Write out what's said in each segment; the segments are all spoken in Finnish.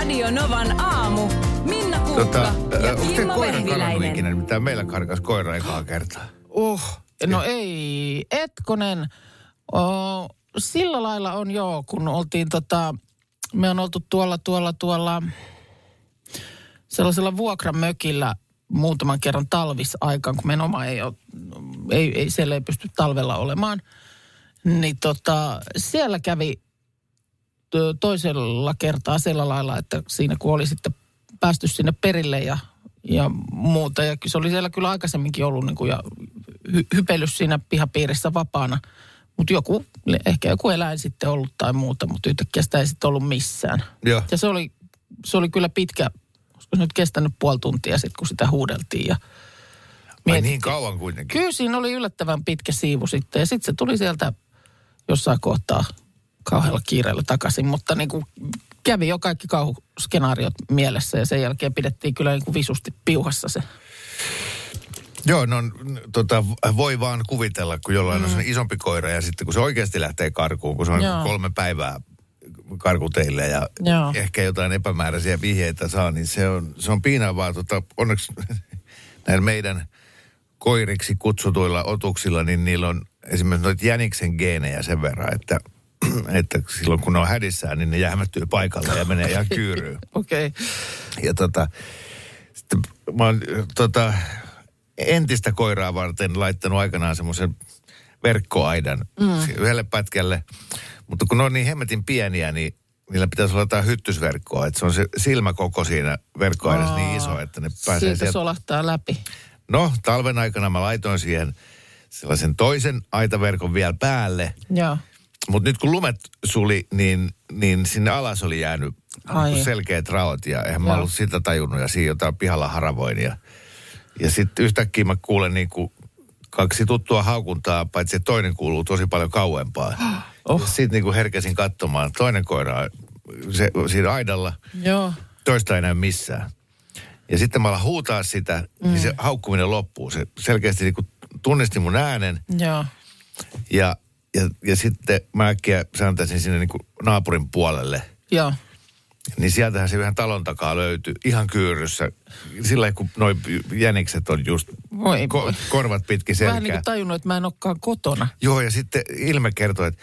Radio Novan aamu. Minna Kuukka Tota, ja te Kimmo Vehviläinen. ikinä? Mitä meillä karkas koira ekaa kertaa. Uh, no ei, Etkonen. Oh, sillä lailla on joo, kun oltiin tota, me on oltu tuolla, tuolla, tuolla sellaisella vuokramökillä muutaman kerran talvisaikaan, kun meidän oma ei ole, ei, ei, siellä ei pysty talvella olemaan. Niin tota, siellä kävi toisella kertaa sillä lailla, että siinä kun oli sitten päästy sinne perille ja, ja muuta. Ja se oli siellä kyllä aikaisemminkin ollut niin kuin ja hy, hypellyt siinä pihapiirissä vapaana. Mutta joku, ehkä joku eläin sitten ollut tai muuta, mutta yhtäkkiä sitä ei sitten ollut missään. Joo. Ja se oli, se oli kyllä pitkä, olisiko se nyt kestänyt puoli tuntia sitten, kun sitä huudeltiin. Ja Ai niin kauan kuitenkin. Kyllä siinä oli yllättävän pitkä siivu sitten. Ja sitten se tuli sieltä jossain kohtaa kauhealla kiireellä takaisin. Mutta niin kuin kävi jo kaikki kauhuskenaariot mielessä ja sen jälkeen pidettiin kyllä niin kuin visusti piuhassa se. Joo, no tota, voi vaan kuvitella, kun jollain mm. on isompi koira ja sitten kun se oikeasti lähtee karkuun, kun se on Joo. kolme päivää karkuteille ja Joo. ehkä jotain epämääräisiä vihjeitä saa, niin se on, se on piinaavaa. Tota, onneksi näillä meidän koiriksi kutsutuilla otuksilla, niin niillä on esimerkiksi noita jäniksen geenejä sen verran, että, että silloin kun ne on hädissään, niin ne jähmettyy paikalle ja menee ihan kyyryyn. Okei. Okay. Ja tota, sitten mä oon tota, entistä koiraa varten laittanut aikanaan semmoisen verkkoaidan mm. yhdelle pätkälle. Mutta kun ne on niin hemmetin pieniä, niin niillä pitäisi olla jotain hyttysverkkoa. Että se on se silmäkoko siinä verkkoaidassa niin iso, että ne pääsee Siitä sieltä. solahtaa läpi. No, talven aikana mä laitoin siihen sellaisen toisen aitaverkon vielä päälle. Joo. Mutta nyt kun lumet suli, niin, niin sinne alas oli jäänyt Ai. selkeät raot ja eihän mä ollut sitä tajunnut ja siinä jotain pihalla haravoin. Ja, ja sitten yhtäkkiä mä kuulen niin kuin kaksi tuttua haukuntaa, paitsi että toinen kuuluu tosi paljon kauempaa. Oh. Sitten niin kuin herkäsin katsomaan. Toinen koira se, siinä aidalla, Joo. toista ei näy missään. Ja sitten mä alan huutaa sitä, mm. niin se haukkuminen loppuu. Se selkeästi niin kuin tunnisti mun äänen Joo. ja, ja, ja sitten mä äkkiä sääntäisin sinne niin kuin naapurin puolelle. Joo. Niin sieltähän se vähän talon takaa löytyi ihan kyyryssä. Sillä kun noi jänikset on just Voi voi. korvat pitkin Vähän selkää. niin kuin tajunnut, että mä en olekaan kotona. Joo, ja sitten ilme kertoi, että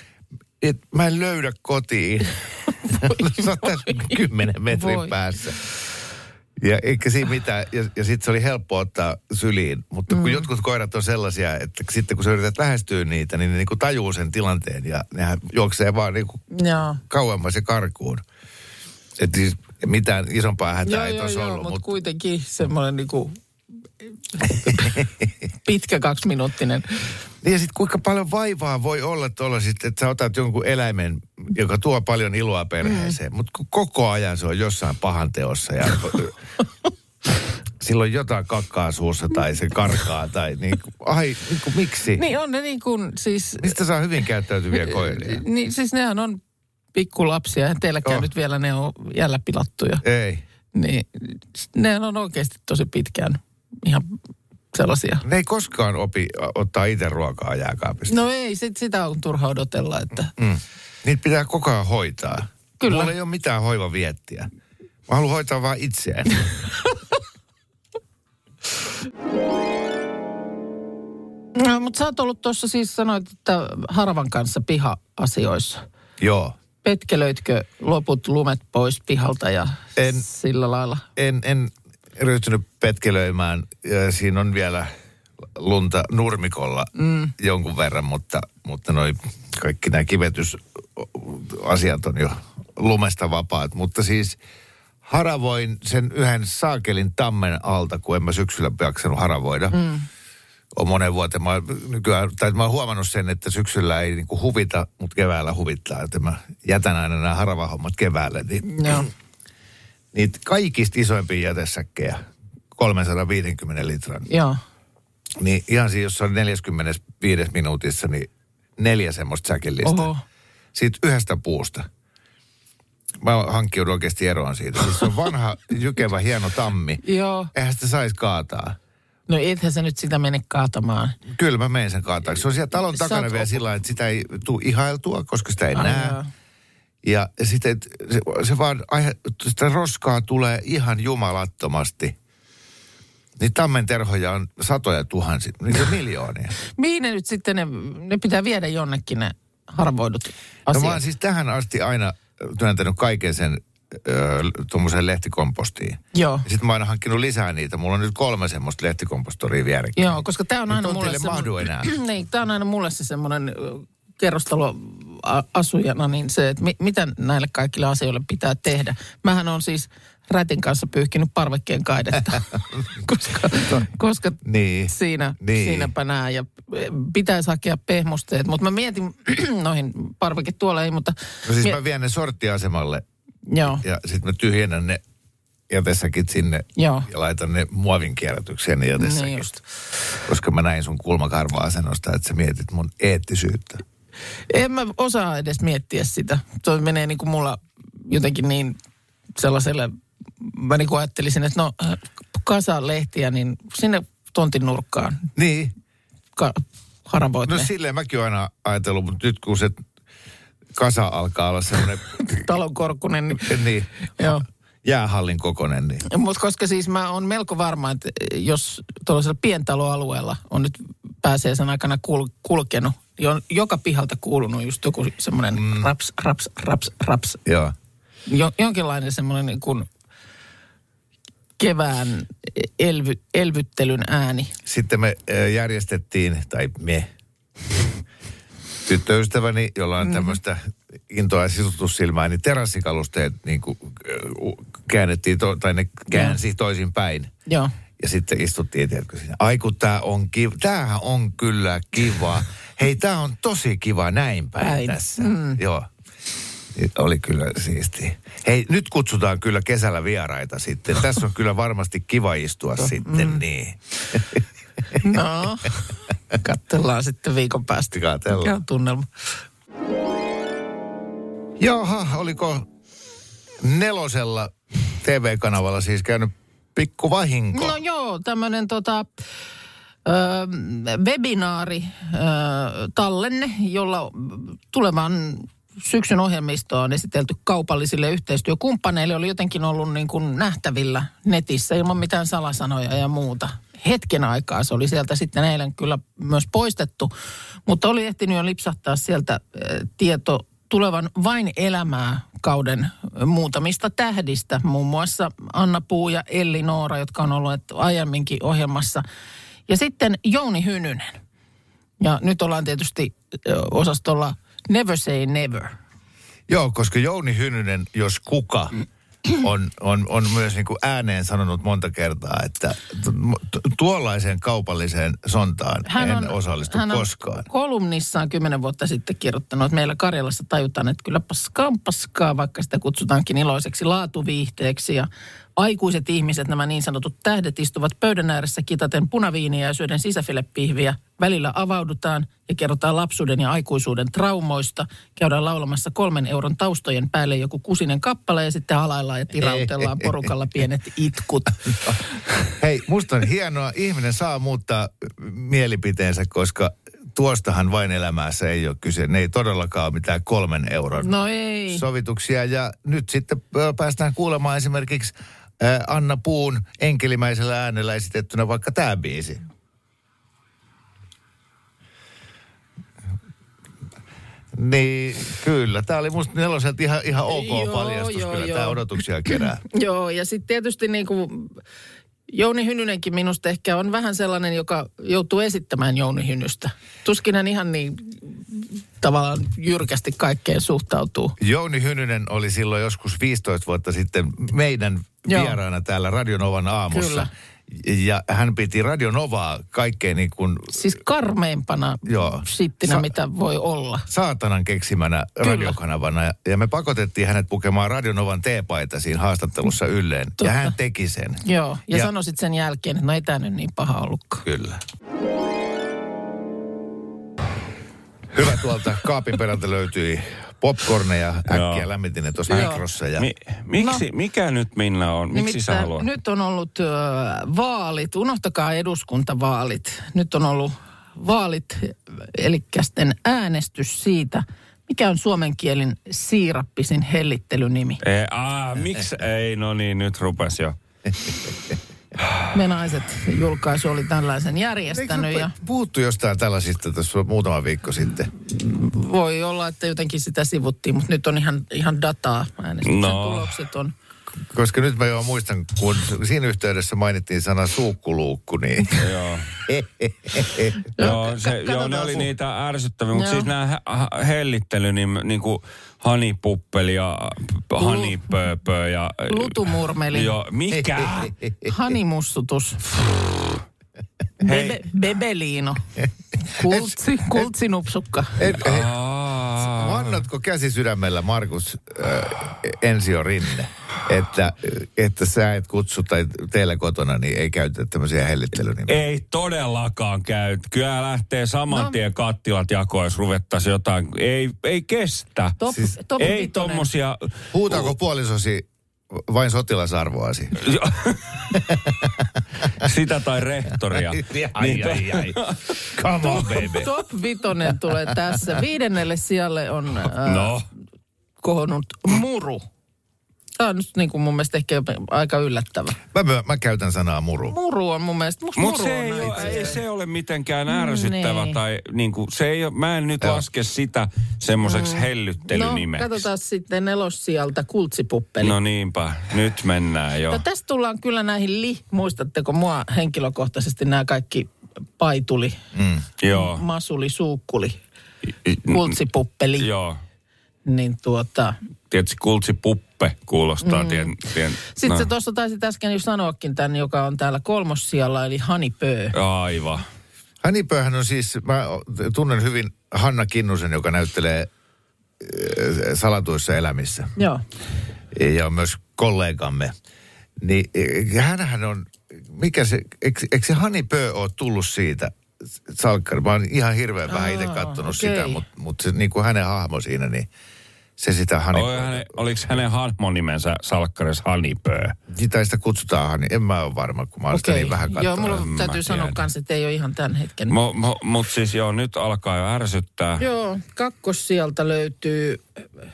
et mä en löydä kotiin. Sä oot tässä kymmenen metrin Voi. päässä. Ja eikä siinä mitään. Ja, ja sitten se oli helppo ottaa syliin. Mutta kun mm. jotkut koirat on sellaisia, että sitten kun sä yrität lähestyä niitä, niin ne niinku tajuu sen tilanteen. Ja nehän juoksee vaan niinku Joo. kauemmas ja karkuun. Että siis mitään isompaa hätää Joo, ei joo, tuossa joo, ollut. mutta Mutta kuitenkin semmoinen niinku pitkä kaksiminuuttinen. Niin ja sitten kuinka paljon vaivaa voi olla tuolla sitten, että sä otat jonkun eläimen, joka tuo paljon iloa perheeseen, mm. mutta koko ajan se on jossain pahan teossa ja silloin jotain kakkaa suussa tai se karkaa tai niin kuin, ai niin kuin, miksi? Niin on ne niin kuin siis... Mistä saa hyvin käyttäytyviä koiria? Niin siis nehän on pikkulapsia ja teilläkään Oh. nyt vielä ne on jällä pilattuja. Ei. Niin nehän on oikeasti tosi pitkään ihan sellaisia. Ne ei koskaan opi ottaa itse ruokaa jääkaapista. No ei, sit, sitä on turha odotella, että... Mm. Niitä pitää koko ajan hoitaa. Kyllä. Mulla ei ole mitään hoivaviettiä. Mä haluan hoitaa vaan itseäni. No, mutta sä oot ollut tuossa siis sanoit, että Harvan kanssa piha-asioissa. Joo. Petkelöitkö loput lumet pois pihalta ja En. sillä lailla? en, en ryhtynyt petkelöimään. Ja Siinä on vielä lunta nurmikolla mm. jonkun verran, mutta, mutta noi kaikki nämä kivetysasiat on jo lumesta vapaat. Mutta siis haravoin sen yhden saakelin tammen alta, kun en mä syksyllä jaksanut haravoida. Mm. On monen vuoteen. Mä, nykyään, tai mä oon huomannut sen, että syksyllä ei niinku huvita, mutta keväällä huvittaa. Että mä jätän aina nämä haravahommat keväälle. Niin Joo. Niitä kaikista isoimpia jätesäkkejä, 350 litran. Joo. Niin ihan siinä, jos on 45 minuutissa, niin neljä semmoista säkillistä. Oho. Siitä yhdestä puusta. Mä hankkiudun oikeasti eroon siitä. Siis se on vanha, jykevä, hieno tammi. Joo. Eihän sitä saisi kaataa. No ethän sä nyt sitä mene kaatamaan. Kyllä mä menen sen kaataaksi. Se on siellä talon takana oot- vielä sillä että sitä ei tule ihailtua, koska sitä ei Ai näe. joo. Ja sitten se, se vaan, aihe, sitä roskaa tulee ihan jumalattomasti. Niin tammenterhoja on satoja tuhansia, niitä on miljoonia. Mihin ne nyt sitten, ne, ne pitää viedä jonnekin ne harvoidut No asiat? mä oon siis tähän asti aina työntänyt kaiken sen tuommoiseen lehtikompostiin. Joo. Ja sitten mä oon aina hankkinut lisää niitä. Mulla on nyt kolme semmoista lehtikompostoria vierekkäin. Joo, koska tämä on aina mulle mahdu enää. niin, tämä on aina mulle se semmoinen kerrostaloasujana, niin se, että mi, mitä näille kaikille asioille pitää tehdä. Mähän on siis rätin kanssa pyyhkinyt parvekkeen kaidetta, koska, koska Niin. siinä, Niin. siinäpä nää ja pitäisi hakea pehmusteet. Mutta mä mietin noihin parveketuoleihin, mutta... No siis mie- mä vien ne sorttiasemalle Joo, ja sitten mä tyhjennän ne jätesäkit sinne Joo. ja laitan ne muovin kierrätykseen ne niin just. Koska mä näin sun kulmakarva-asennosta, että sä mietit mun eettisyyttä. En mä osaa edes miettiä sitä. Se menee niin kuin mulla jotenkin niin sellaiselle, mä niin kuin ajattelisin, että no äh, kasa lehtiä, niin sinne tontin nurkkaan Niin. ka- haravoit No ne. silleen mäkin aina ajatellut, mutta nyt kun se kasa alkaa olla semmoinen, Talon korkunen. Niin, niin, joo. jäähallin kokonen, niin Mutta koska siis mä oon melko varma, että jos tuollaisella pientaloalueella on nyt pääsee sen aikana kul- kulkenut, niin on joka pihalta kuulunut just joku semmoinen mm. raps, raps, raps, raps. joo. Jo, jonkinlainen semmoinen niin kuin kevään elvy, elvyttelyn ääni. Sitten me järjestettiin, tai me, tyttöystäväni, jolla on tämmöistä intoa ja sisutussilmää, niin terassikalusteet niin kuin, käännettiin, to, tai ne käänsi toisin päin. Joo. Ja sitten istuttiin, tiedätkö siinä. Ai kun tää on kiva, tämähän on kyllä kiva. Hei, tää on tosi kiva näin päin, tässä. Mm. Joo. Oli kyllä siisti. Hei, nyt kutsutaan kyllä kesällä vieraita sitten. Tässä on kyllä varmasti kiva istua sitten, Mm. niin. No, katsellaan sitten viikon päästä. Katsellaan. Mikä on tunnelma? Jaha, oliko nelosella TV-kanavalla siis käynyt pikku vahinko? No joo, tämmöinen tota, webinaari tallenne, jolla tulevan syksyn ohjelmistoa on esitelty kaupallisille yhteistyökumppaneille. Oli jotenkin ollut niin kuin nähtävillä netissä ilman mitään salasanoja ja muuta. Hetken aikaa se oli sieltä sitten eilen kyllä myös poistettu, mutta oli ehtinyt jo lipsahtaa sieltä tieto tulevan vain elämää kauden muutamista tähdistä, muun muassa Anna Puu ja Elli Noora, jotka on ollut aiemminkin ohjelmassa. Ja sitten Jouni Hynynen. Ja nyt ollaan tietysti osastolla Never Say Never. Joo, koska Jouni Hynynen, jos kuka, on, on, on myös niin kuin ääneen sanonut monta kertaa, että tu- tuollaiseen kaupalliseen sontaan Hän en osallistu hän on koskaan. kolumnissaan kymmenen vuotta sitten kirjoittanut, että meillä Karjalassa tajutaan, että kyllä paskaa on paskaa, vaikka sitä kutsutaankin iloiseksi laatuviihteeksi. Ja aikuiset ihmiset, nämä niin sanotut tähdet, istuvat pöydän ääressä kitaten punaviiniä ja syöden sisäfilepihviä. Välillä avaudutaan ja kerrotaan lapsuuden ja aikuisuuden traumoista. Käydään laulamassa kolmen euron taustojen päälle joku kusinen kappale ja sitten halaillaan ja tirautellaan porukalla pienet itkut. Hei, musta on hienoa. Ihminen saa muuttaa mielipiteensä, koska tuostahan vain elämässä ei ole kyse. Ne ei todellakaan ole mitään kolmen euron No ei. sovituksia. Ja nyt sitten päästään kuulemaan esimerkiksi Anna Puun enkelimäisellä äänellä esitettynä vaikka tämä biisi. Niin, kyllä. Tämä oli musta neloselta ihan, ihan ok Joo, paljastus. joo, kyllä joo. tämä odotuksia kerää. Joo, ja sitten tietysti niin kuin Jouni Hynynenkin minusta ehkä on vähän sellainen, joka joutuu esittämään Jouni Hynystä. Tuskin hän ihan niin tavallaan jyrkästi kaikkeen suhtautuu. Jouni Hynynen oli silloin joskus 15 vuotta sitten meidän Joo. vieraana täällä Radionovan aamussa. Kyllä. Ja hän piti Radionovaa kaikkein niin kuin Siis karmeimpana Joo. sittinä, Sa- mitä voi olla. saatanan keksimänä Kyllä. radiokanavana. Ja, ja me pakotettiin hänet pukemaan Radionovan teepaita siinä haastattelussa ylleen. Totta. Ja hän teki sen. Joo, ja, Ja- sanoisit sen jälkeen, että no ei tämä nyt niin paha ollutkaan. Kyllä. Hyvä tuolta kaapin perältä löytyi popcorneja. Äkkiä Joo. lämmitin ne tuossa mikrossa. Ja Mi, miksi, no. mikä nyt Minna on? Miksi sä haluat? Nyt on ollut ö, vaalit, unohtakaa eduskuntavaalit. Nyt on ollut vaalit, eli äänestys siitä, Mikä on suomen kielin siirappisin hellittelynimi? Ei, aa, miksi? Ei, no niin, nyt rupes jo. Me naiset julkaisu oli tällaisen Eikö järjestänyt nyt ja puhuttu jostain tällaisista tässä muutama viikko sitten? voi olla, että jotenkin sitä sivuttiin, mutta nyt on ihan, ihan dataa. Äänestyksen No. tulokset on. Koska nyt mä jo muistan, kun siinä yhteydessä mainittiin sana suukkuluukku, niin... Joo. No, Joo, se, joo, ne oli niitä ärsyttäviä, mutta siis nämä hellittely, niin, niin kuin hanipuppeli ja hanipööpö ja... Lutumurmeli. Joo, mikä? Hanimussutus. Bebe, bebeliino. Kultsi, kultsinupsukka. En, he, Aa. Vannotko käsi sydämellä, Markus äh, Ensio Rinne, että, että sä et kutsu tai teillä kotona, niin ei käytetä tämmöisiä hellittelynimiä? Ei todellakaan käy. Kyllä lähtee saman No. tien kattilat jakoon, jos ruvettaisiin jotain. Ei, ei kestä. Top, Siis top ei tommosia... Huutaako puolisosi vain sotilasarvoasi? Sitä tai rehtoria. ai, ai, ai. Come on, baby. Top vitonen tulee tässä. Viidennelle sijalle on äh, No, kohonnut muru. Tämä on nyt niin kuin mun mielestä ehkä aika yllättävä. Mä, myö- mä käytän sanaa muru. Muru on mun mielestä, musta mutta muru se on ei, ole, ei se ole mitenkään ärsyttävä niin. tai niinku, se ei ole, mä en nyt Joo. laske sitä semmoiseksi No, hellyttelynimeksi. katsotaan sitten nelossijalta kultsipuppeli. No niinpä, nyt mennään jo. No, tästä tullaan kyllä näihin li. Muistatteko mua henkilökohtaisesti nämä kaikki paituli, Mm. Joo. masuli, suukkuli, kultsipuppeli. Joo. Niin tuota, Tietysti kultsi puppe kuulostaa. Mm. Tien, tien, sitten no. se tuossa taisi äsken jo sanoakin tämän, joka on täällä kolmossijalla, eli Hanipöö. Aivan. Hanipöhän on siis, mä tunnen hyvin Hanna Kinnusen, joka näyttelee äh, salatuissa elämissä. Joo. ja on myös kollegamme. Niin eh, hänhän on, mikä se, eikö, eikö se Hani Pö ole tullut siitä salkkari? Mä oon ihan hirveän vähän itse katsonut okei. sitä, mutta mut se niin kuin hänen hahmo siinä, niin se sitä Hani Oi, hänen, oliko hänen hahmonimensä salkkaris Hanipöö? Sitä sitä kutsutaan Hani, en mä ole varma, kun mä oon sitä Okei. niin vähän Joo, katsonut. mulla Mä täytyy sanoa kanssa, että ei ole ihan tämän hetken. Mo, mo, Mutta siis joo, nyt alkaa jo ärsyttää. Joo, kakkossijalta löytyy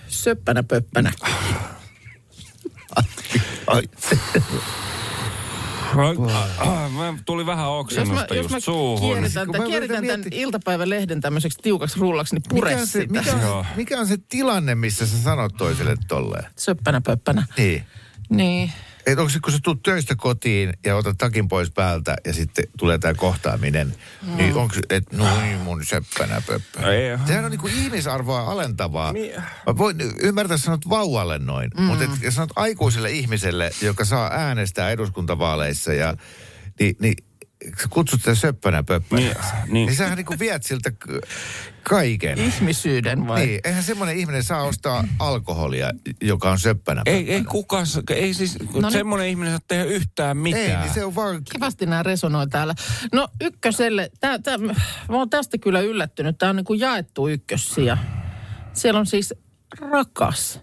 Söppänä Pöppänä. Ai, Ah, Mä tuli vähän Jos mä, oksennusta jos just suuhun. tämän, mä kierretään yritän tämän miettiä- iltapäivälehden tämmöiseksi tiukaksi rullaksi, niin pure mikä, on se, sitä. mikä, on, mikä on se tilanne, missä sä sanot toiselle tolleen? Söppänä Pöppänä. Niin. Niin. Et onko se, kun sä tulet töistä kotiin ja otat takin pois päältä ja sitten tulee tämä kohtaaminen, mm. niin onko se, että no niin mun seppänä pöppä. Ei. Sehän on niinku ihmisarvoa alentavaa. Mi- Mä voin ymmärtää, että sanot vauvalle noin, mm. mutta et, jos sanot aikuiselle ihmiselle, joka saa äänestää eduskuntavaaleissa ja niin, niin sä kutsut sitä söppänä pöppänä. Niin, Niin, niin. niin sähän niinku viet siltä kaiken. Ihmisyyden vai? Niin, eihän semmoinen ihminen saa ostaa alkoholia, joka on söppänä Ei, ei kukaan, ei siis, No niin. semmoinen ihminen saa tehdä yhtään mitään. Ei, niin se on vaan Kivasti nämä resonoi täällä. No ykköselle, tää, tää, mä oon tästä kyllä yllättynyt. Tämä on niin kuin jaettu ykkössiä. Siellä on siis rakas.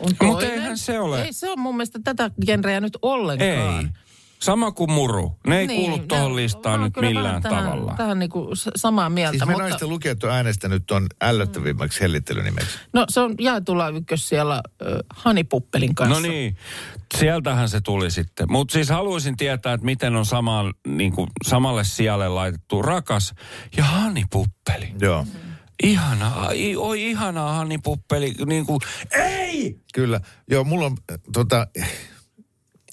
On Mut toinen. eihän se ole. Ei se on mun mielestä tätä genreä nyt ollenkaan. Ei. Sama kuin muru. Ne ei niin, kuulu tuohon listaan nyt millään tähän, tavalla. Tähän niin kuin samaa mieltä. Siis me mutta, naisten lukijat on äänestänyt tuon ällöttävimmäksi hellittelynimeksi. No se on jaetulla ykkössijalla äh, Hanipuppelin kanssa. No niin, sieltähän se tuli sitten. Mutta siis haluaisin tietää, että miten on samaan, niin kuin, samalle sijalle laitettu rakas ja hanipuppeli. Joo, Ihanaa, i- oi ihanaa hanipuppeli. Niin kuin, ei! kyllä. Joo, mulla on tota,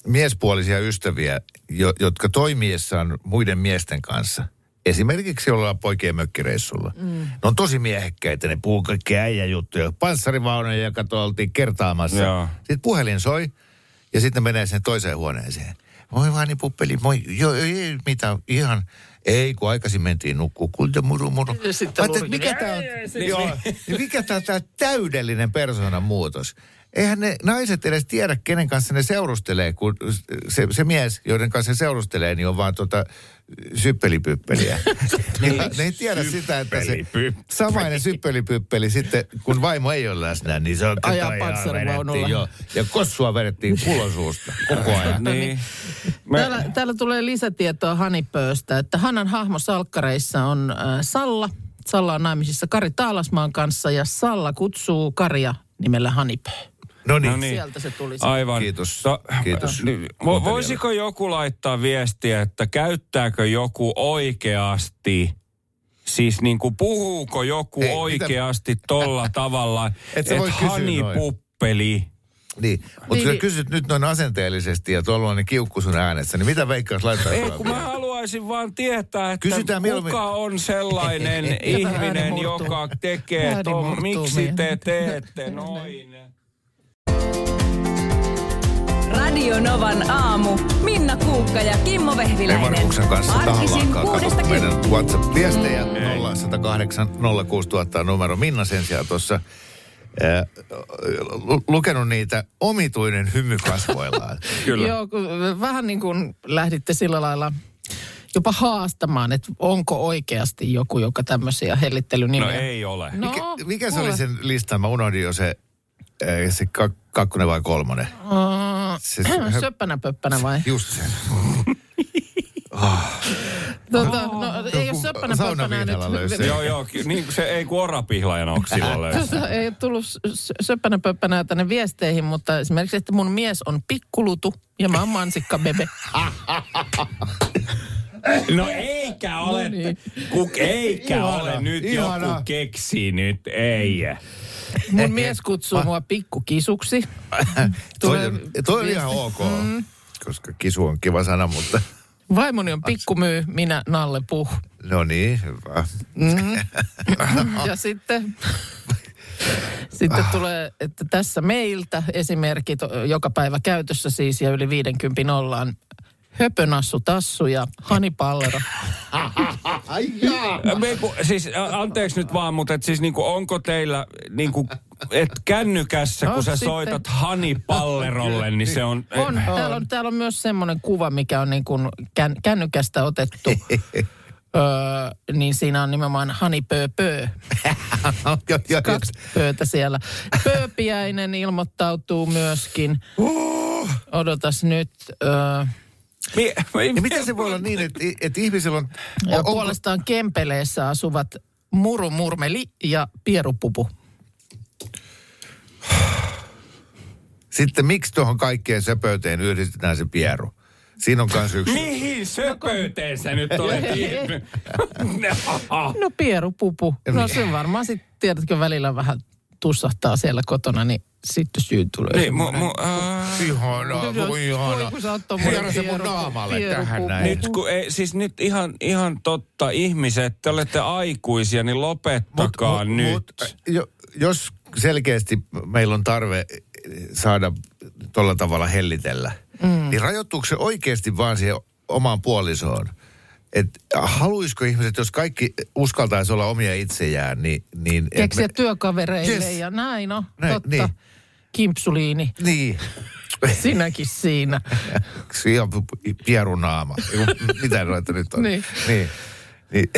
miespuolisia ystäviä, jo, jotka toimiessaan muiden miesten kanssa, esimerkiksi ollaan poikien mökkireissulla, mm. ne on tosi miehekkäitä, ne puhuu kaikkia äijäjuttuja, panssarivaunoja, joka tuolla oltiin kertaamassa. Joo. Sitten puhelin soi ja sitten ne menee sinne toiseen huoneeseen. Moi vaani puppeli, moi. Joo, ei, mitä, ihan. Ei, kun aikaisin mentiin nukkuu, kulta muru muru. Ja sitten Mä mikä tämä on, joo, niin mikä täydellinen persoonan muutos. Eihän ne naiset edes tiedä, kenen kanssa ne seurustelee, kun se, se mies, joiden kanssa se seurustelee, niin on vaan tota syppelipyppeliä. niin, ne ei tiedä sitä, että se samainen syppelipyppeli sitten, kun vaimo ei ole läsnä, niin se on Ajaa ihan panssarivaunulla. jo. Ja kossua vedettiin kulosuusta koko ajan. Niin. Me, Täällä, täällä tulee lisätietoa Hanipööstä, että Hanan hahmo salkkareissa on äh, Salla, Salla on naimisissa Kari Taalasmaan kanssa ja Salla kutsuu Karia nimellä Hanipö. No niin. No niin. Sieltä se tuli. Aivan. Kiitos. To- Kiitos. Niin, vo- voisiko joku laittaa viestiä, että käyttääkö joku oikeasti, siis niin kuin puhuuko joku mitä- oikeasti tolla tavalla, Et sä että kysyä Hani noin. Puppeli, Niin, mutta Niin, kun niin. kysyt nyt noin asenteellisesti ja tuollainen kiukku sun äänessä, niin mitä veikkaus laittaa? Ei, kun mä haluaisin vaan tietää, että Kysytään mieluummin- kuka on sellainen ihminen, joka tekee murtuu miksi te teette noin. Radio Novan aamu. Minna Kuukka ja Kimmo Vehviläinen. Markuksen kanssa Arkisin tahallaan kuudesta katsottu meidän. WhatsApp-viestejä 0108 06000 numero. Minna sen sijaan tuossa lu- lukenut niitä omituinen hymy kasvoillaan. Kyllä. Joo, vähän niin kuin lähditte sillä lailla jopa haastamaan, että onko oikeasti joku, joka tämmöisiä hellittelynimiä... No ei ole. No, mikä, mikä se oli sen listan? Mä unohdin jo se, se kak- kakkonen vai kolmonen. Uh, Se, se, söppänä pöppänä vai? just se. Tota, no, ei ole söppänä saunaviinalla löysi pöppänä sen. Joo, joo, niin se ei kuin orapihlajan oksilla löysi. Tuossa ei ole tullut söppänä pöppänä tänne viesteihin, mutta esimerkiksi, että mun mies on pikkulutu ja mä oon mansikka bebe. No eikä ole, No niin. kuk, eikä Ihana, ole nyt ihana. joku keksi nyt, ei. Mun mies kutsuu mua pikkukisuksi. toi, Tulee on, toi on ihan ok, koska kisu on kiva sana, mutta Vaimoni on pikkumyy, minä Nalle Puh. no niin, hyvä. Ja sitten, sitten tulee, että tässä meiltä esimerkit joka päivä käytössä siis ja yli 50 ollaan höpönassu tassu ja Hani Pallero. Siis anteeksi nyt vaan, mutta et siis niinku, onko teillä niinku, et kännykässä, No, kun sä sitten. soitat Hani Pallerolle, niin se on... On, täällä, on, täällä on myös semmoinen kuva, mikä on niin kuin kän, kännykästä otettu. öö, niin siinä on nimenomaan Hani Pö Pö. ja, ja, Kaksi pöötä siellä. Pööpiäinen ilmoittautuu myöskin. Odotas nyt. Öö, Mi, mi, ja miten se voi olla niin, että, että ihmisellä on... ja onko- puolestaan Kempeleessä asuvat Muru Murmeli ja Pierupupu. Sitten miksi tuohon kaikkeen söpöyteen yhdistetään se pieru? Siinä on myös yksi. Mihin söpöyteen sä nyt olet? No Pierupupu. No se varmaan sitten, tiedätkö, välillä vähän tussahtaa siellä kotona, niin sitten syy tulee. niin, mu, mu, äh, Ihanaa, voi ihanaa. Voi, kun sä oot tommonen Hieno se mun naamalle tähän näin. nyt kun ei, siis nyt ihan, ihan totta, ihmiset, te olette aikuisia, niin lopettakaa Mut- nyt. mut, jo, jos selkeästi meillä on tarve saada tuolla tavalla hellitellä, mm. niin rajoittuuko se oikeasti vaan siihen omaan puolisoon? Et haluaisiko ihmiset, jos kaikki uskaltaisi olla omia itsejään, niin... niin Keksiä me- työkavereille Yes. ja näin, no, Näin, totta. niin. Kimpsuliini, Niin. sinäkin siinä. Ihan pierunaama. Mitä noita nyt on? Niin. niin. niin.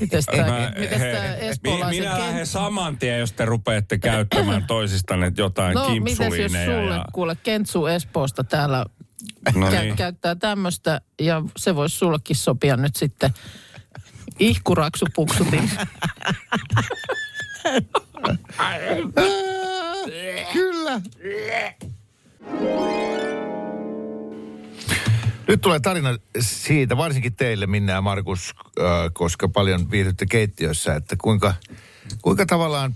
Mites tää, Mä- mites he- tää mi- espoolaisen Minä lähden saman tien, jos te rupeatte käyttämään toisistanne jotain No, mites jos sulle, ja... kuule, Kentsu Espoosta täällä No kä- niin. käyttää tämmöistä, ja se voisi sullekin sopia nyt sitten ihkuraksupuksutin. Kyllä. Nyt tulee tarina siitä, varsinkin teille Minna ja Markus, äh, koska paljon viihdytte keittiössä, että kuinka, kuinka tavallaan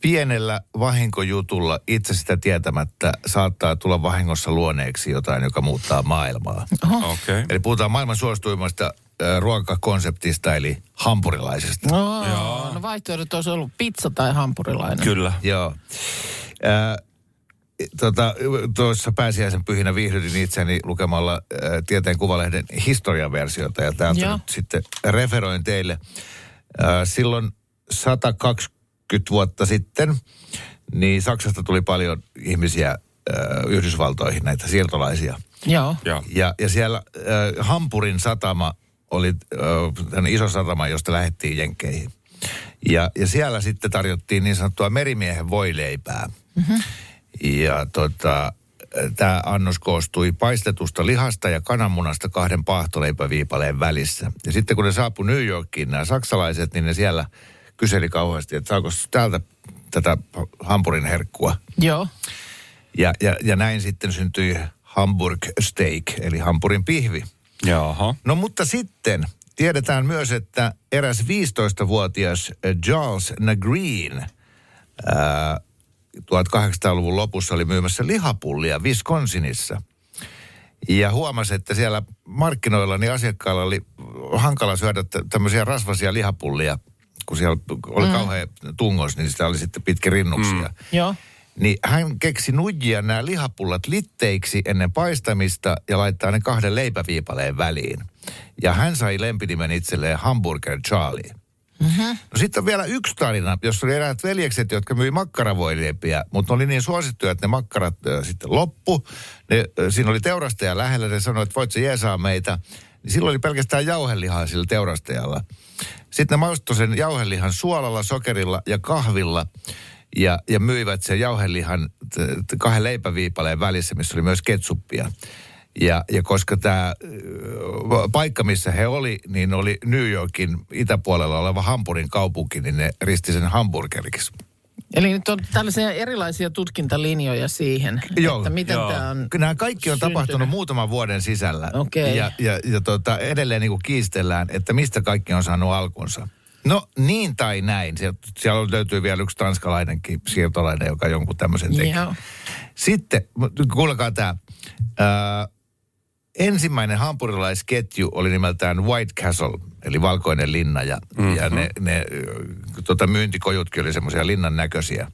pienellä vahinkojutulla itse sitä tietämättä saattaa tulla vahingossa luoneeksi jotain, joka muuttaa maailmaa. Oho. Okei. Eli puhutaan maailman suosituimmasta äh, ruokakonseptista, eli hampurilaisesta. No, no vaihtoehdot olisi ollut pizza tai hampurilainen. Kyllä. Joo. Ää, tota, tuossa pääsiäisen pyhinä viihdytin itseni lukemalla ää, Tieteen Kuvalehden historiaversiota ja täältä Joo. nyt sitten referoin teille. Ää, silloin 120 vuotta sitten, niin Saksasta tuli paljon ihmisiä ää, Yhdysvaltoihin, näitä siirtolaisia. Joo. Ja, ja siellä äh, Hampurin satama oli äh, iso satama, josta lähdettiin Jenkkeihin. Ja, ja siellä sitten tarjottiin niin sanottua merimiehen voileipää. Mm-hmm. Ja tota, tämä annos koostui paistetusta lihasta ja kananmunasta kahden paahtoleipäviipaleen välissä. Ja sitten kun ne saapui New Yorkiin, nämä saksalaiset, niin ne siellä kyseli kauheasti, että saako täältä tätä hampurin herkkua. Joo. Ja, ja, ja näin sitten syntyi Hamburg Steak, eli hampurin pihvi. Jaha. No mutta sitten tiedetään myös, että eräs 15-vuotias Charles Nagreen ää, 1800-luvun lopussa oli myymässä lihapullia Wisconsinissa. Ja huomasi, että siellä markkinoilla niin asiakkailla oli hankala syödä tä- tämmöisiä rasvasia lihapullia, kun siellä oli mm. kauhean tungos, niin sitä oli sitten pitkä rinnuksia. Mm. Joo. Niin hän keksi nujia nämä lihapullat litteiksi ennen paistamista ja laittaa ne kahden leipäviipaleen väliin. Ja hän sai lempinimen itselleen Hamburger Charlie. Mm-hmm. No sitten on vielä yksi tarina, jossa oli eräät veljekset, jotka myi makkaravoileipiä, mutta oli niin suosittuja, että ne makkarat äh, sitten loppu. Ne, äh, siinä oli teurastaja lähellä, ne sanoi, että voit se jeesaa meitä. Niin silloin oli pelkästään jauhelihaa sillä teurastajalla. Sitten ne maustoi sen jauhelihan suolalla, sokerilla ja kahvilla ja, ja myivät sen jauhelihan kahden leipäviipaleen välissä, missä oli myös ketsuppia. Ja, ja koska tämä paikka, missä he oli, niin oli New Yorkin itäpuolella oleva Hampurin kaupunki, niin ne risti sen hamburgeriksi. Eli nyt on tällaisia erilaisia tutkintalinjoja siihen, että miten joo. tämä on Nämä kaikki on syntynyt. tapahtunut muutaman vuoden sisällä. Okei. Ja, ja, ja tota, edelleen niin kuin kiistellään, että mistä kaikki on saanut alkunsa. No niin tai näin. Sieltä, siellä löytyy vielä yksi tanskalainenkin siirtolainen, joka jonkun tämmöisen teki. Joo. Sitten, kuulkaa tämä. Ensimmäinen hampurilaisketju oli nimeltään White Castle, eli valkoinen linna. Ja, mm-hmm. ja ne, ne tota, myyntikojutkin oli semmoisia linnan näköisiä.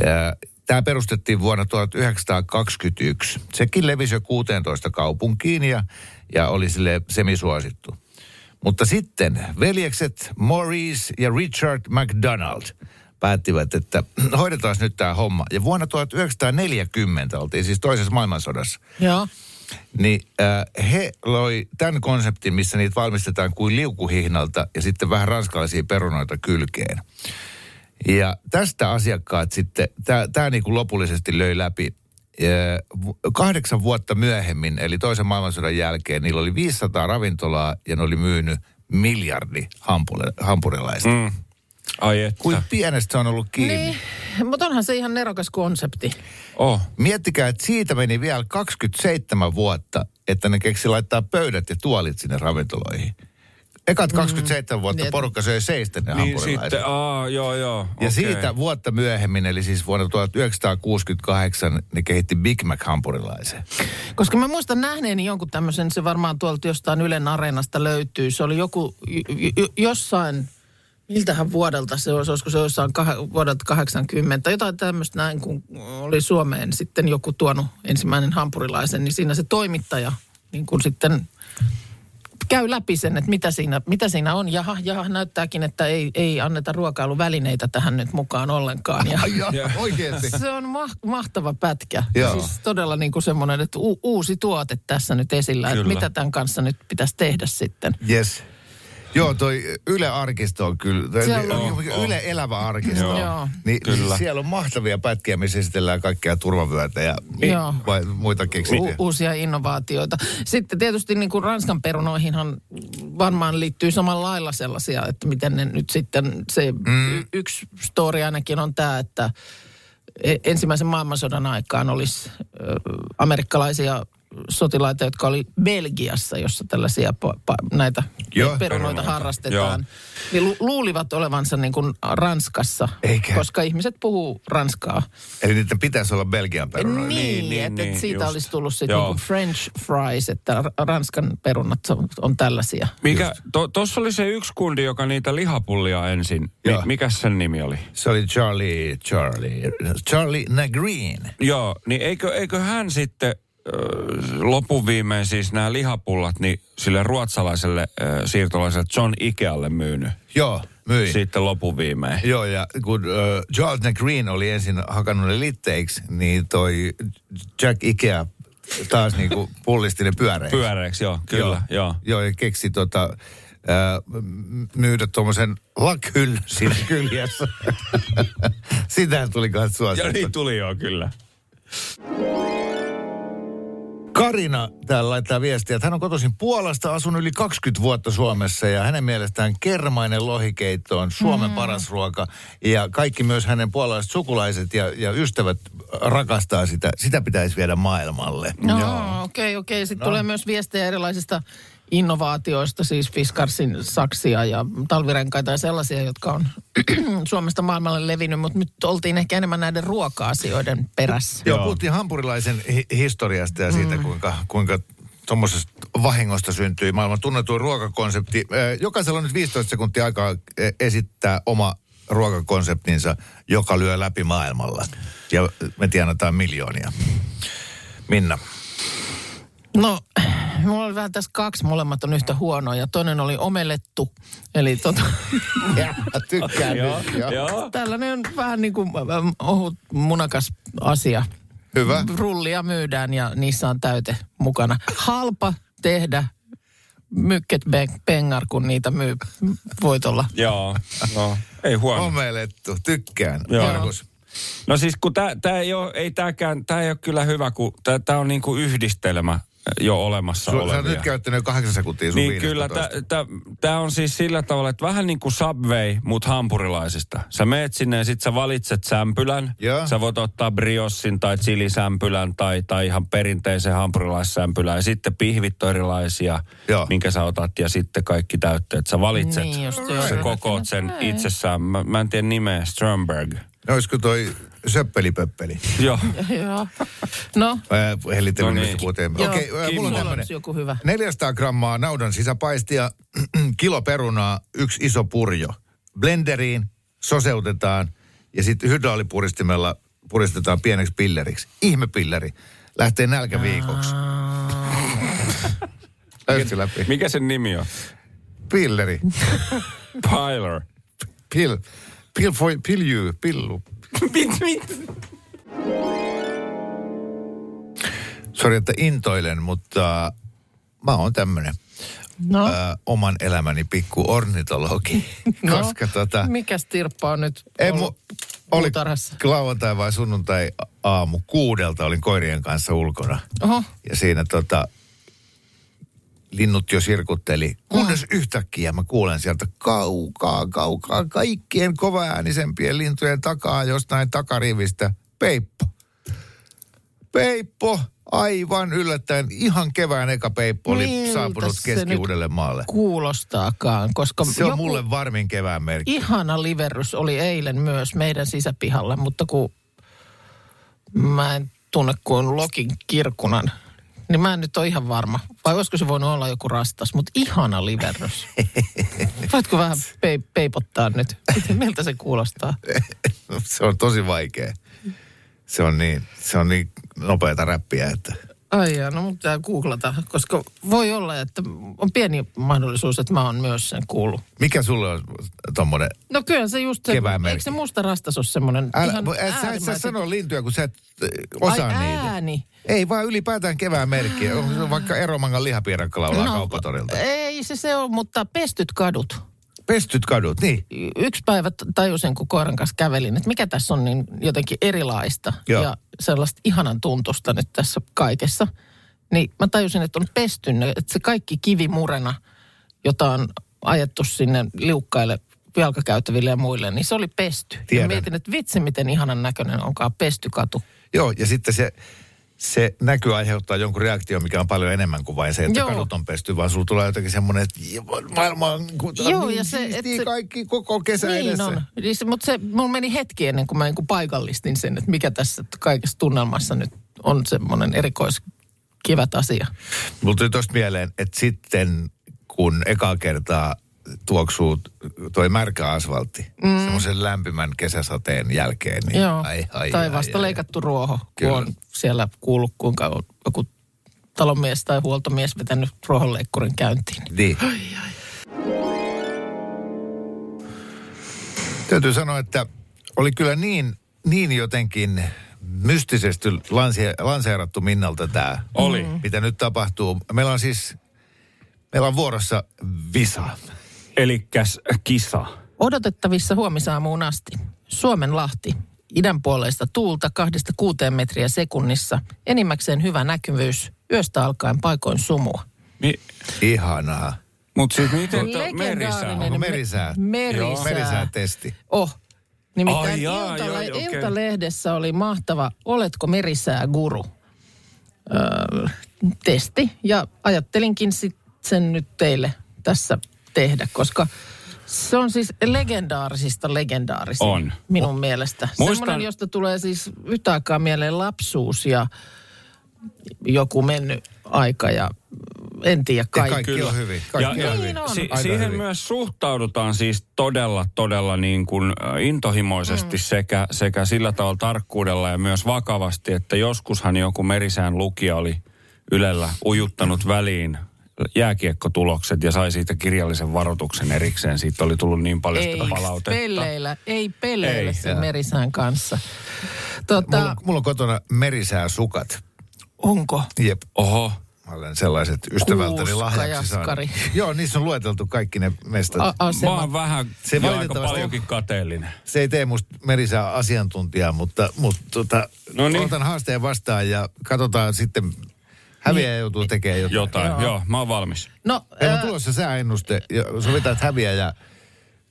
Ja Tämä perustettiin vuonna 1921. Sekin levisi jo 16 kaupunkiin ja, ja oli sille semisuosittu. Mutta sitten veljekset Maurice ja Richard McDonald päättivät, että hoidetaan nyt tämä homma. Ja vuonna 1940, oltiin siis toisessa maailmansodassa, Joo. Niin äh, he loi tämän konseptin, missä niitä valmistetaan kuin liukuhihnalta ja sitten vähän ranskalaisia perunoita kylkeen. Ja tästä asiakkaat sitten, tämä niinku lopullisesti löi läpi. Ja vu- Kahdeksan vuotta myöhemmin, eli toisen maailmansodan jälkeen, niillä oli 500 ravintolaa ja ne oli myynyt miljardi hampurilaista. Mm. Mm. Ai että. Kuin pienestä se on ollut kiinni. Niin, mutta onhan se ihan nerokas konsepti. Oh. Miettikää, että siitä meni vielä 27 vuotta, että ne keksi laittaa pöydät ja tuolit sinne ravintoloihin. Ekat 27 vuotta Niin, porukka söi seisten ne Niin sitten, aa, joo joo. Ja okei. siitä vuotta myöhemmin, eli siis vuonna 1968, ne kehitti Big Mac hampurilaisen. Koska mä muistan nähneeni jonkun tämmöisen, se varmaan tuolta jostain Ylen areenasta löytyy. Se oli joku j- j- jossain, miltähän vuodelta se olisi, olisiko se jossain kah- vuodelta 80, jotain tämmöistä näin, kun oli Suomeen sitten joku tuonut ensimmäinen hampurilaisen, niin siinä se toimittaja niin kuin sitten käy läpi sen, että mitä siinä, mitä siinä on. Jaha, jaha, näyttääkin, että ei, ei anneta ruokailuvälineitä tähän nyt mukaan ollenkaan. Ja Joo, oikeasti. se on ma- mahtava pätkä. Joo. Siis todella niin kuin semmoinen, että u- uusi tuote tässä nyt esillä. Että Kyllä. mitä tämän kanssa nyt pitäisi tehdä sitten. Yes. Joo, toi Yle Arkisto on kyllä, Siellä on. Yle Elävä Arkisto. Joo. Joo. Niin, Kyllä. niin siellä on mahtavia pätkiä, missä esitellään kaikkea turvavyötä ja Joo. vai, muita U- keksintöjä. uusia innovaatioita. Sitten tietysti niin kuin Ranskan perunoihinhan varmaan liittyy samalla lailla sellaisia, että miten ne nyt sitten, se mm. y- yksi story ainakin on tämä, että e- ensimmäisen maailmansodan aikaan olisi ö, amerikkalaisia sotilaita, jotka oli Belgiassa, jossa tällaisia pa- pa- näitä Joo, perunoita perunoita. harrastetaan. Niin lu- luulivat olevansa niin kuin Ranskassa, Eikä. koska ihmiset puhuu ranskaa. Eli niiden pitäisi olla Belgian perunoita. Niin, Niin, niin, niin, että niin, et siitä just. olisi tullut sitten Joo. niinku French fries, että ra- Ranskan perunat on, on tällaisia. Mikä, tuossa oli se yksi kundi, joka niitä lihapullia ensin. Joo. Mi, mikä sen nimi oli? Se oli Charlie, Charlie, Charlie Nagreen. Joo, niin eikö, eikö hän sitten lopun viimein siis nämä lihapullat niin sille ruotsalaiselle ö, siirtolaiselle John Ikealle myynyt Joo, myi. sitten lopun viimein. Joo, ja kun uh, Charles Green oli ensin hakannut ne litteiksi, niin toi Jack Ikea taas niinku pullisti ne pyöreiksi. Pyöreäksi, joo, kyllä, joo. Joo, ja keksi tota, uh, myydä tuommoisen lakhyll siinä kyljessä. Sitä tuli kanssa Ja suosittu. niin tuli joo, kyllä. Karina täällä laittaa viestiä, että hän on kotoisin Puolasta, asunut yli 20 vuotta Suomessa ja hänen mielestään kermainen lohikeitto on Suomen mm. paras ruoka. Ja kaikki myös hänen puolalaiset sukulaiset ja, ja ystävät rakastaa sitä. Sitä pitäisi viedä maailmalle. No, okei, okei. Okay, Sitten No. tulee myös viestejä erilaisista innovaatioista, siis Fiskarsin saksia ja talvirenkaita ja sellaisia, jotka on Suomesta maailmalle levinnyt, mutta nyt oltiin ehkä enemmän näiden ruoka-asioiden perässä. Joo, Joo. puhuttiin hampurilaisen hi- historiasta ja siitä, mm. kuinka, kuinka tuommoisesta vahingosta syntyi maailman tunnetuin ruokakonsepti. Jokaisella on nyt 15 sekuntia aikaa e, esittää oma ruokakonseptinsa, joka lyö läpi maailmalla. Ja me tienataan miljoonia. Minna. No, mulla oli vähän tässä kaksi, molemmat on yhtä huonoja. Toinen oli omelettu, eli tota, Ja, tykkään Joo, nyt. Joo. tällainen on vähän niin kuin ähm, ohut munakas asia. Hyvä. Rullia myydään ja niissä on täyte mukana. Halpa tehdä mykket pengar, kun niitä myy voitolla. Joo, no, ei huono. Omelettu, tykkään. Joo. Markus. No siis kun tää, tää ei ole, ei tääkään, tää ei ole kyllä hyvä, kun tää on niinku yhdistelmä jo olemassa Su- Sä olevia. nyt käyttänyt jo kahdeksan sekuntia sun Niin kyllä, tämä on siis sillä tavalla, että vähän niin kuin Subway, mutta hampurilaisista. Sä meet sinne ja sit sä valitset sämpylän. Joo. Sä voit ottaa briossin tai chilisämpylän tai, tai ihan perinteisen hampurilaissämpylän. Ja sitten pihvit on erilaisia, Joo. minkä sä otat ja sitten kaikki täytteet. Sä valitset. Niin just. Sä kokoot sen itsessään. Mä, mä en tiedä nimeä, Strömberg. Olisiko toi söppelipöppeli? Joo. Joo. No, Äh, Hellittely No no niin. niin. vuoteen. Okei, äh, Kim, mulla on joku hyvä. 400 grammaa naudan sisäpaistia, kilo perunaa, yksi iso purjo. Blenderiin soseutetaan ja sitten hydraulipuristimella puristetaan pieneksi pilleriksi. Ihmepilleri. Lähtee nälkäviikoksi. Löysi läpi. Mikä sen nimi on? Pilleri. Piler. Pill. Pill for, pill you. Pillu. Sori, että intoilen, mutta mä oon tämmönen no. ö, oman elämäni pikku ornitologi. No, Koska tota... Mikäs Tirppa on nyt Ei, ollut mu, oli lauantai vai sunnuntai aamu kuudelta olin koirien kanssa ulkona. Oho, Ja siinä tota, linnut jo sirkutteli. Kunnes yhtäkkiä mä kuulen sieltä kaukaa, kaukaa, kaikkien kovaäänisempien lintujen takaa jostain takarivistä. Peippo. Peippo. Aivan yllättäen. Ihan kevään eka peippo oli Miltä saapunut nyt Keski-Uudellemaalle. kuulostaakaan, koska Se on joku mulle varmin kevään merkki. ihana liverrys oli eilen myös meidän sisäpihalla, mutta kun mä en tunne kuin Lokin kirkunan, niin mä en nyt ole ihan varma. Vai olisiko se voinut olla joku rastas, mutta ihana liverrys. Voitko vähän pe- peipottaa nyt? Miltä se kuulostaa? se on tosi vaikea. Se on niin, se on niin nopeata räppiä, että... Ai jaa, no pitää googlata, koska voi olla, että on pieni mahdollisuus, että mä oon myös sen kuullut. Mikä sulle on tommonen... No kyllä se just se, eikö se musta rastas ole semmoinen Älä, ihan älä, sä et sä sano lintuja, kun sä et äh, osaa Ai niitä. ääni. Ei vaan ylipäätään kevään merkki. On se vaikka Eromangan lihapiirakka laulaa no, kauppatorilta. ei se se on, mutta pestyt kadut. Pestyt kadut, niin. Yksi päivä tajusin, kun koiran kanssa kävelin, että mikä tässä on niin jotenkin erilaista Joo. ja sellaista ihanan tuntusta nyt tässä kaikessa. Niin mä tajusin, että on pesty ne, että se kaikki kivimurena, jota on ajettu sinne liukkaille jalkakäyttäville ja muille, niin se oli pesty. Ja Tiedän. mietin, että vitsi miten ihanan näköinen onkaan pesty katu. Joo, ja sitten se, se näky aiheuttaa jonkun reaktion, mikä on paljon enemmän kuin vain se, että Joo. kadut on pesty, vaan sulla tulee jotenkin semmoinen, että maailma on niin Joo, niin ja se, että se- kaikki koko kesä Niin edessä. on. Niin se- Mutta se, mulla meni hetki ennen kuin mä niin kuin paikallistin sen, että mikä tässä kaikessa tunnelmassa nyt on semmoinen erikoiskivät asia. Mulla tuli tosta mieleen, että sitten kun ekaa kertaa tuoksuu toi märkä asfaltti mm. semmoisen lämpimän kesäsateen jälkeen, niin Joo. ai, ai, tai ai, vasta ai, leikattu ruoho, Kyllä. kun on siellä kuullut, kuinka on joku talonmies tai huoltomies vetänyt ruohonleikkurin käyntiin. Niin. Täytyy sanoa, että oli kyllä niin, niin jotenkin mystisesti lanse, lanseerattu Minnalta tämä, Oli. mitä nyt tapahtuu. Meillä on siis, meillä on vuorossa visa. Elikkäs kisa. Odotettavissa huomisaamuun asti. Suomen Lahti. Idän puoleista tuulta kahdesta kuuteen metriä sekunnissa. Enimmäkseen hyvä näkyvyys. yöstä alkaen paikoin sumua. Mi- Ihanaa. Mutta siis miten to, Legendaarinen merisää? Onko merisää? Merisää. Merisää-testi. Oh. Nimittäin Ai jaa, Iltale- joo, joo, okei. Iltalehdessä oli mahtava Oletko merisää guru? Öö, testi. Ja ajattelinkin sit sen nyt teille tässä tehdä, koska se on siis legendaarisista legendaarisin On. minun mielestä. Muistan- Semmoinen, josta tulee siis yhtä aikaa mieleen lapsuus ja joku mennyt aika ja en tiedä Ja kaikki. kaikki on hyvin. Kaikki ja, on ja hyvin. on. Si- Aika siihen hyvin. myös suhtaudutaan siis todella, todella niin kuin intohimoisesti mm. sekä, sekä sillä tavalla tarkkuudella ja myös vakavasti, että joskushan joku merisään lukija oli Ylellä ujuttanut väliin jääkiekkotulokset ja sai siitä kirjallisen varoituksen erikseen. Siitä oli tullut niin paljon Ei sitä palautetta. pelleillä, ei pelleillä Ei, sen merisään kanssa. Tota, Mulla, mulla on kotona merisää sukat. onko? Jep. Oho. Mä olen sellaiset ystävältäni lahjaksi saanut. Joo, niissä on lueteltu kaikki ne mestat. A- Mä oon vähän Se ja aika paljonkin kateellinen. se ei tee musta merisää asiantuntijaa, mutta, mutta tota, No niin. otan haasteen vastaan ja katsotaan sitten. Häviäjä joutuu tekemään jotain. Jotain, joo. joo, mä oon valmis. No, Meillä on ää, tulossa sääennuste ja sovitaan, että häviäjä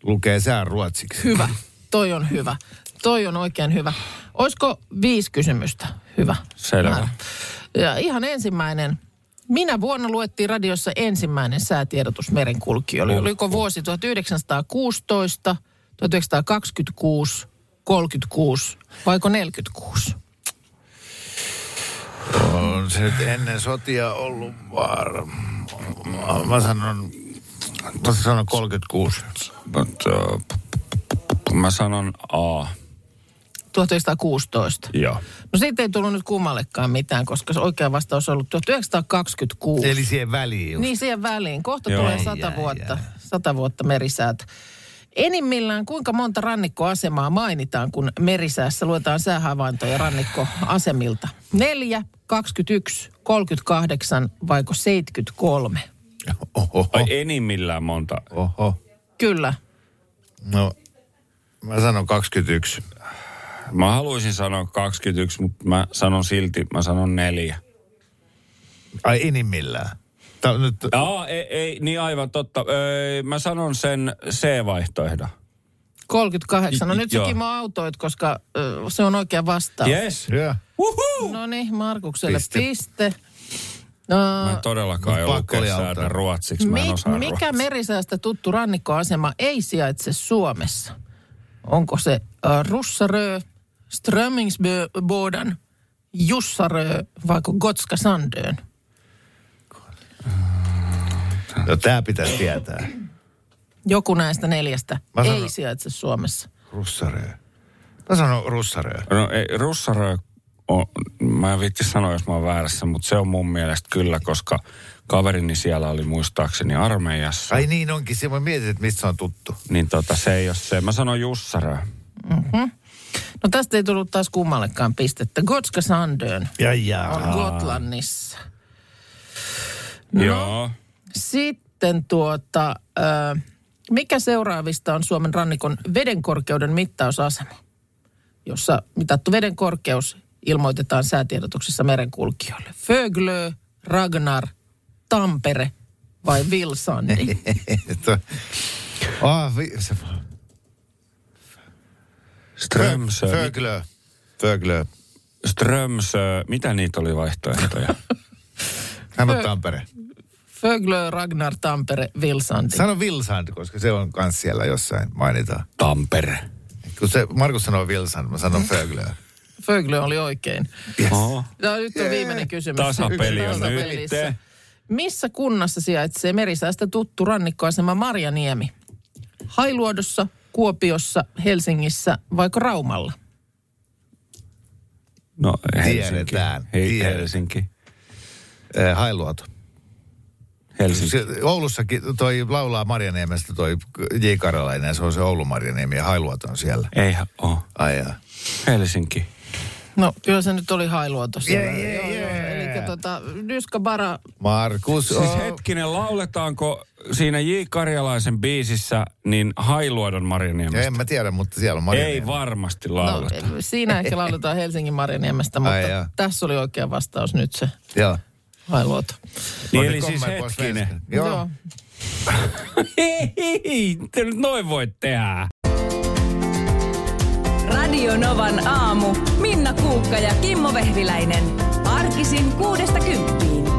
lukee sään ruotsiksi. hyvä. Toi on hyvä. Toi on oikein hyvä. Olisiko viisi kysymystä? Hyvä. Selvä. Määrä. Ja ihan ensimmäinen. Minä vuonna luettiin radiossa ensimmäinen säätiedotus merenkulkijoille. Oliko vuosi 1916, 1926, 36 vaiko 46? On se ennen sotia ollut varma. Mä sanon, tuossa sanon 36. But, uh, mä sanon A. 1916. Joo. No siitä ei tullut nyt kummallekaan mitään, koska se oikea vastaus on ollut 1926. Eli siihen väliin just. Niin siihen väliin. Kohta Joo. tulee sata vuotta, sata vuotta merisäät. Enimmillään kuinka monta rannikkoasemaa mainitaan, kun merisäässä luetaan säähavaintoja rannikkoasemilta? Neljä, 21, 38 vaiko 73? Oho. Ai enimmillään monta. Oho. Kyllä. No, mä sanon 21. Mä haluaisin sanoa 21, mutta mä sanon silti, mä sanon neljä. Ai enimmillään. Tää nyt, Aa, ei, ei, niin aivan totta. Öö, mä sanon sen C-vaihtoehdon. 38. No nyt joo. Kimo autoit, koska ö, se on oikea vastaus. Yes. yeah. No niin, Markukselle Piste. piste. No, Mä en todellakaan Mut jo pakko lukea oli säätä auttaa. ruotsiksi. Mä en Mi- osaa mikä ruotsia. merisäästä tuttu rannikkoasema ei sijaitse Suomessa? Onko se äh, Russarö, Strömingsboden, Jussarö vai Gotska Sandön? No tää pitäisi tietää. Joku näistä neljästä Mä ei sanon- sijaitse Suomessa. Russarö. Mä sanon russarö. No ei, russarö on, mä en viitti sanoa, jos mä oon väärässä, mutta se on mun mielestä kyllä, koska kaverini siellä oli muistaakseni armeijassa. Ai niin onkin, se mä mietin, että mistä se on tuttu. Niin tota, se ei ole se. Mä sanon Jussarö. No tästä ei tullut taas kummallekaan pistettä. Gotska Sandön Ja on. Gotlannissa. No. Joo. Sitten tuota, ö, mikä seuraavista on Suomen rannikon vedenkorkeuden mittausasema, jossa mitattu veden korkeus ilmoitetaan säätiedotuksessa merenkulkijoille? Föglö, Ragnar, Tampere vai Vilsandi? Ah, vi, se, Strömsö. Föglö. Föglö. Strömsö. Mitä niitä oli vaihtoehtoja? Hän on Tampere. Föglö, Ragnar, Tampere, Vilsandi. Sano Vilsand, koska se on kans siellä jossain mainitaan. Tampere. Kun se, Markus sanoo Vilsand, mä sanon Föglö. Föglö oli oikein. Yes. Oho. No, nyt on viimeinen kysymys. Tasapeli on nyt. Missä kunnassa sijaitsee merisäästä tuttu rannikkoasema Marjaniemi? Hailuodossa, Kuopiossa, Helsingissä vaiko Raumalla? No Helsinki. Tiedetään, Hei. Helsinki. Eh, Hailuoto. Helsinki. Oulussakin toi laulaa Marjaniemestä toi J. Karalainen ja se on se Oulu Marjaniemi ja Hailuoto on siellä. Eihän oo. Ai jaa. Helsinki. No, kyllä se nyt oli Hailuotossa. Yeah, yeah, Joo, joo. yeah. Eli tota, Dyska Bara, Markus. Siis Oh. hetkinen, lauletaanko siinä J. Karjalaisen biisissä niin Hailuodon Ja Marjaniemestä? en mä tiedä, mutta siellä on Marjaniemi. Ei varmasti no, lauleta. siinä ehkä lauletaan Helsingin Marjaniemestä, mutta tässä oli oikea vastaus nyt se. Joo. Ai luota. Niin eli siis hetkinen. svenska. Joo. Ei, te nyt noin voit tehdä. Radio Novan aamu. Minna Kuukka ja Kimmo Vehviläinen. Arkisin kuudesta kymppiin.